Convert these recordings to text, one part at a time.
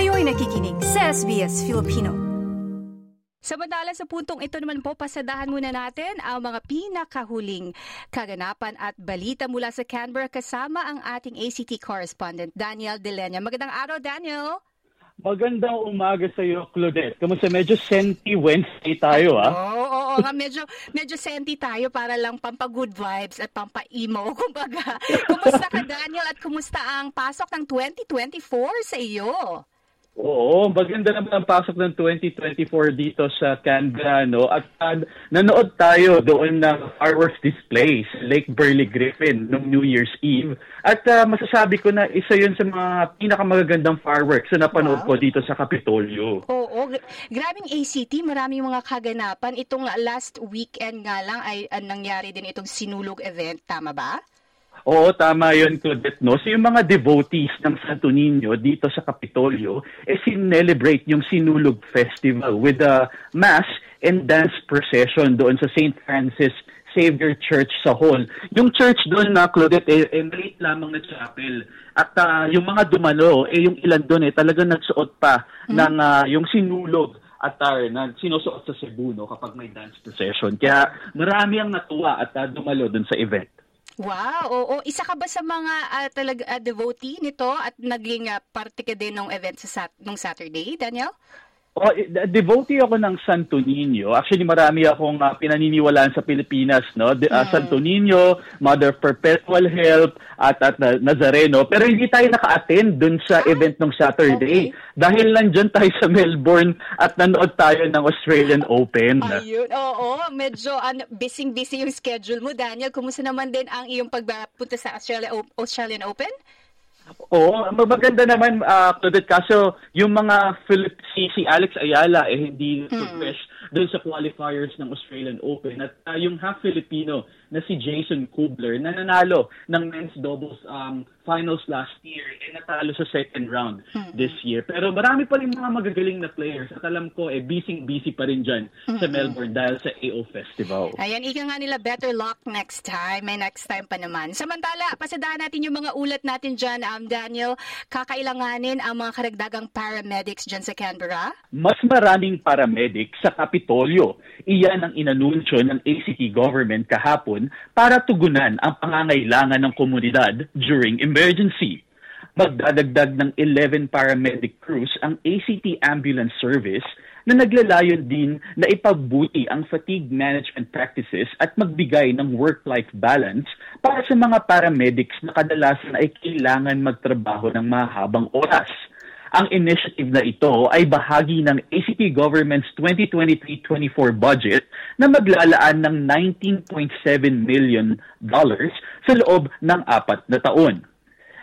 Kayo'y nakikinig sa SBS Filipino. Samantala sa puntong ito naman po, pasadahan muna natin ang mga pinakahuling kaganapan at balita mula sa Canberra kasama ang ating ACT correspondent Daniel Delenya. Magandang araw, Daniel! Magandang umaga sa iyo, Claudette. Kamusta? Medyo senti Wednesday tayo, ah. Oo, oo, oo nga. Medyo, medyo senti tayo para lang pampa-good vibes at pampa-emo. Kumbaga, kumusta ka, Daniel? At kumusta ang pasok ng 2024 sa iyo? Oo, maganda naman ang pasok ng 2024 dito sa Canberra, no? At uh, nanood tayo doon ng fireworks display sa Lake Burley Griffin noong New Year's Eve. At uh, masasabi ko na isa yun sa mga pinakamagagandang fireworks na napanood wow. ko dito sa Capitolio. Oo, grabing ACT, maraming mga kaganapan. Itong last weekend nga lang ay uh, nangyari din itong sinulog event, tama ba? Oo, tama yun, Claudette. No? So yung mga devotees ng Santo Niño dito sa Kapitolyo, eh sinelebrate yung Sinulog Festival with a mass and dance procession doon sa St. Francis Savior Church sa Hall. Yung church doon na, Claudette, eh, eh maliit lamang na chapel. At uh, yung mga dumalo, eh yung ilan doon eh talagang nagsuot pa mm-hmm. ng uh, yung sinulog attire na sinusuot sa Cebu no, kapag may dance procession. Kaya marami ang natuwa at uh, dumalo doon sa event. Wow, oo. Isa ka ba sa mga uh, talag, uh, devotee nito at naging uh, parte ka din ng event sa sat- nung Saturday, Daniel? Oh, devotee ako ng Santo Niño. Actually, marami akong uh, pinaniniwalaan sa Pilipinas, no? De, uh. Santo Niño, Mother Perpetual Help, at, at uh, Nazareno. Pero hindi tayo naka-attend dun sa ah, event ng Saturday. Okay. Dahil nandiyan tayo sa Melbourne at nanood tayo ng Australian Open. Ayun, oo. Medyo ano, busy-busy yung schedule mo, Daniel. Kumusta naman din ang iyong pagpunta sa Australia, Australian Open? Oo, maganda naman, uh, Claudette, kaso yung mga Philip, si, si Alex Ayala eh hindi mm. fresh doon sa qualifiers ng Australian Open. At uh, yung half Filipino na si Jason Kubler na nanalo ng men's doubles um, finals last year eh natalo sa second round mm-hmm. this year. Pero marami pa rin mga magagaling na players at alam ko eh busy-busy pa rin dyan mm-hmm. sa Melbourne dahil sa AO Festival. Ayan, ika nga nila better luck next time. May next time pa naman. Samantala, pasadahan natin yung mga ulat natin dyan, um, Daniel. Kakailanganin ang mga karagdagang paramedics dyan sa Canberra? Mas maraming paramedics sa Kapitolyo. Iyan ang inanunsyo ng ACT government kahapon para tugunan ang pangangailangan ng komunidad during emergency. Magdadagdag ng 11 paramedic crews ang ACT Ambulance Service na naglalayon din na ipagbuti ang fatigue management practices at magbigay ng work-life balance para sa mga paramedics na kadalasan ay kailangan magtrabaho ng mahabang oras. Ang initiative na ito ay bahagi ng ACT government's 2023-24 budget na maglalaan ng 19.7 million dollars sa loob ng apat na taon.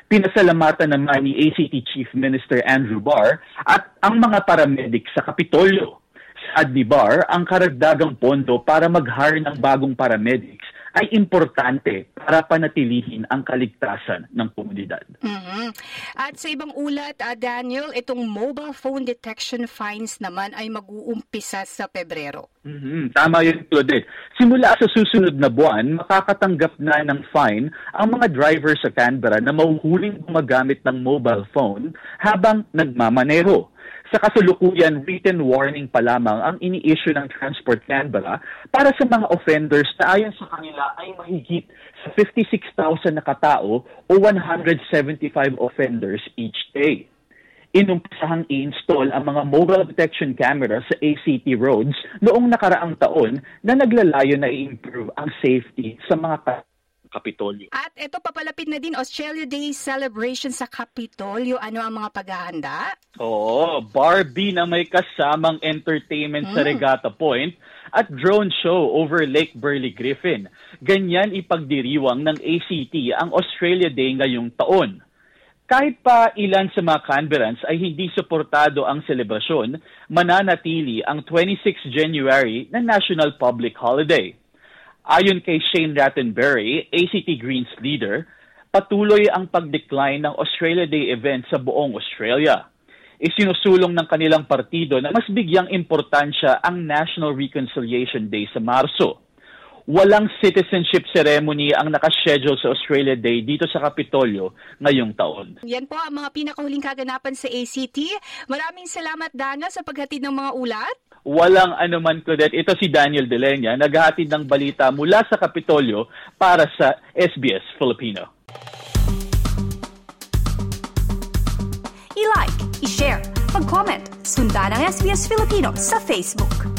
Pinasalamatan naman ni ACT Chief Minister Andrew Barr at ang mga paramedic sa Kapitolyo. Sa ni Barr ang karagdagang pondo para mag-hire ng bagong paramedics ay importante para panatilihin ang kaligtasan ng komunidad. Mm-hmm. At sa ibang ulat, uh, Daniel, itong mobile phone detection fines naman ay mag-uumpisa sa Pebrero. Mm-hmm. Tama yun, Claudette. Simula sa susunod na buwan, makakatanggap na ng fine ang mga driver sa Canberra na mahuhuling gumagamit ng mobile phone habang nagmamaneho. Sa kasulukuyan, written warning pa lamang ang ini-issue ng Transport Canberra para sa mga offenders na ayon sa kanila ay mahigit sa 56,000 na katao o 175 offenders each day. Inumpisahang i-install ang mga mobile detection cameras sa ACT roads noong nakaraang taon na naglalayo na i-improve ang safety sa mga Kapitolyo. At ito papalapit na din Australia Day celebration sa Kapitolyo. Ano ang mga paghahanda? Oo, Barbie na may kasamang entertainment hmm. sa Regatta Point at drone show over Lake Burley Griffin. Ganyan ipagdiriwang ng ACT ang Australia Day ngayong taon. Kahit pa ilan sa mga Canberrans ay hindi suportado ang selebrasyon, mananatili ang 26 January na National Public Holiday. Ayon kay Shane Rattenberry, ACT Greens leader, patuloy ang pag-decline ng Australia Day event sa buong Australia. Isinusulong ng kanilang partido na mas bigyang importansya ang National Reconciliation Day sa Marso. walang citizenship ceremony ang nakaschedule sa Australia Day dito sa Kapitolyo ngayong taon. Yan po ang mga pinakahuling kaganapan sa ACT. Maraming salamat, Dana, sa paghatid ng mga ulat. Walang anuman kudet. Ito si Daniel Delenya, naghahatid ng balita mula sa Kapitolyo para sa SBS Filipino. I-like, i-share, mag-comment, sundan ang SBS Filipino sa Facebook.